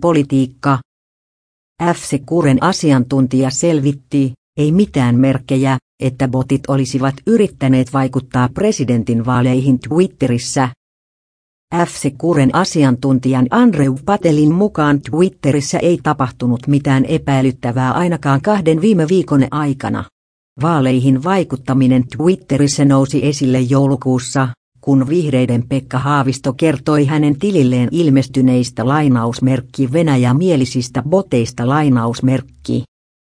Politiikka. FC Kuren asiantuntija selvitti, ei mitään merkkejä, että botit olisivat yrittäneet vaikuttaa presidentin vaaleihin Twitterissä. FC Kuren asiantuntijan Andrew Patelin mukaan Twitterissä ei tapahtunut mitään epäilyttävää ainakaan kahden viime viikon aikana. Vaaleihin vaikuttaminen Twitterissä nousi esille joulukuussa, kun vihreiden Pekka Haavisto kertoi hänen tililleen ilmestyneistä lainausmerkki Venäjä-mielisistä boteista lainausmerkki.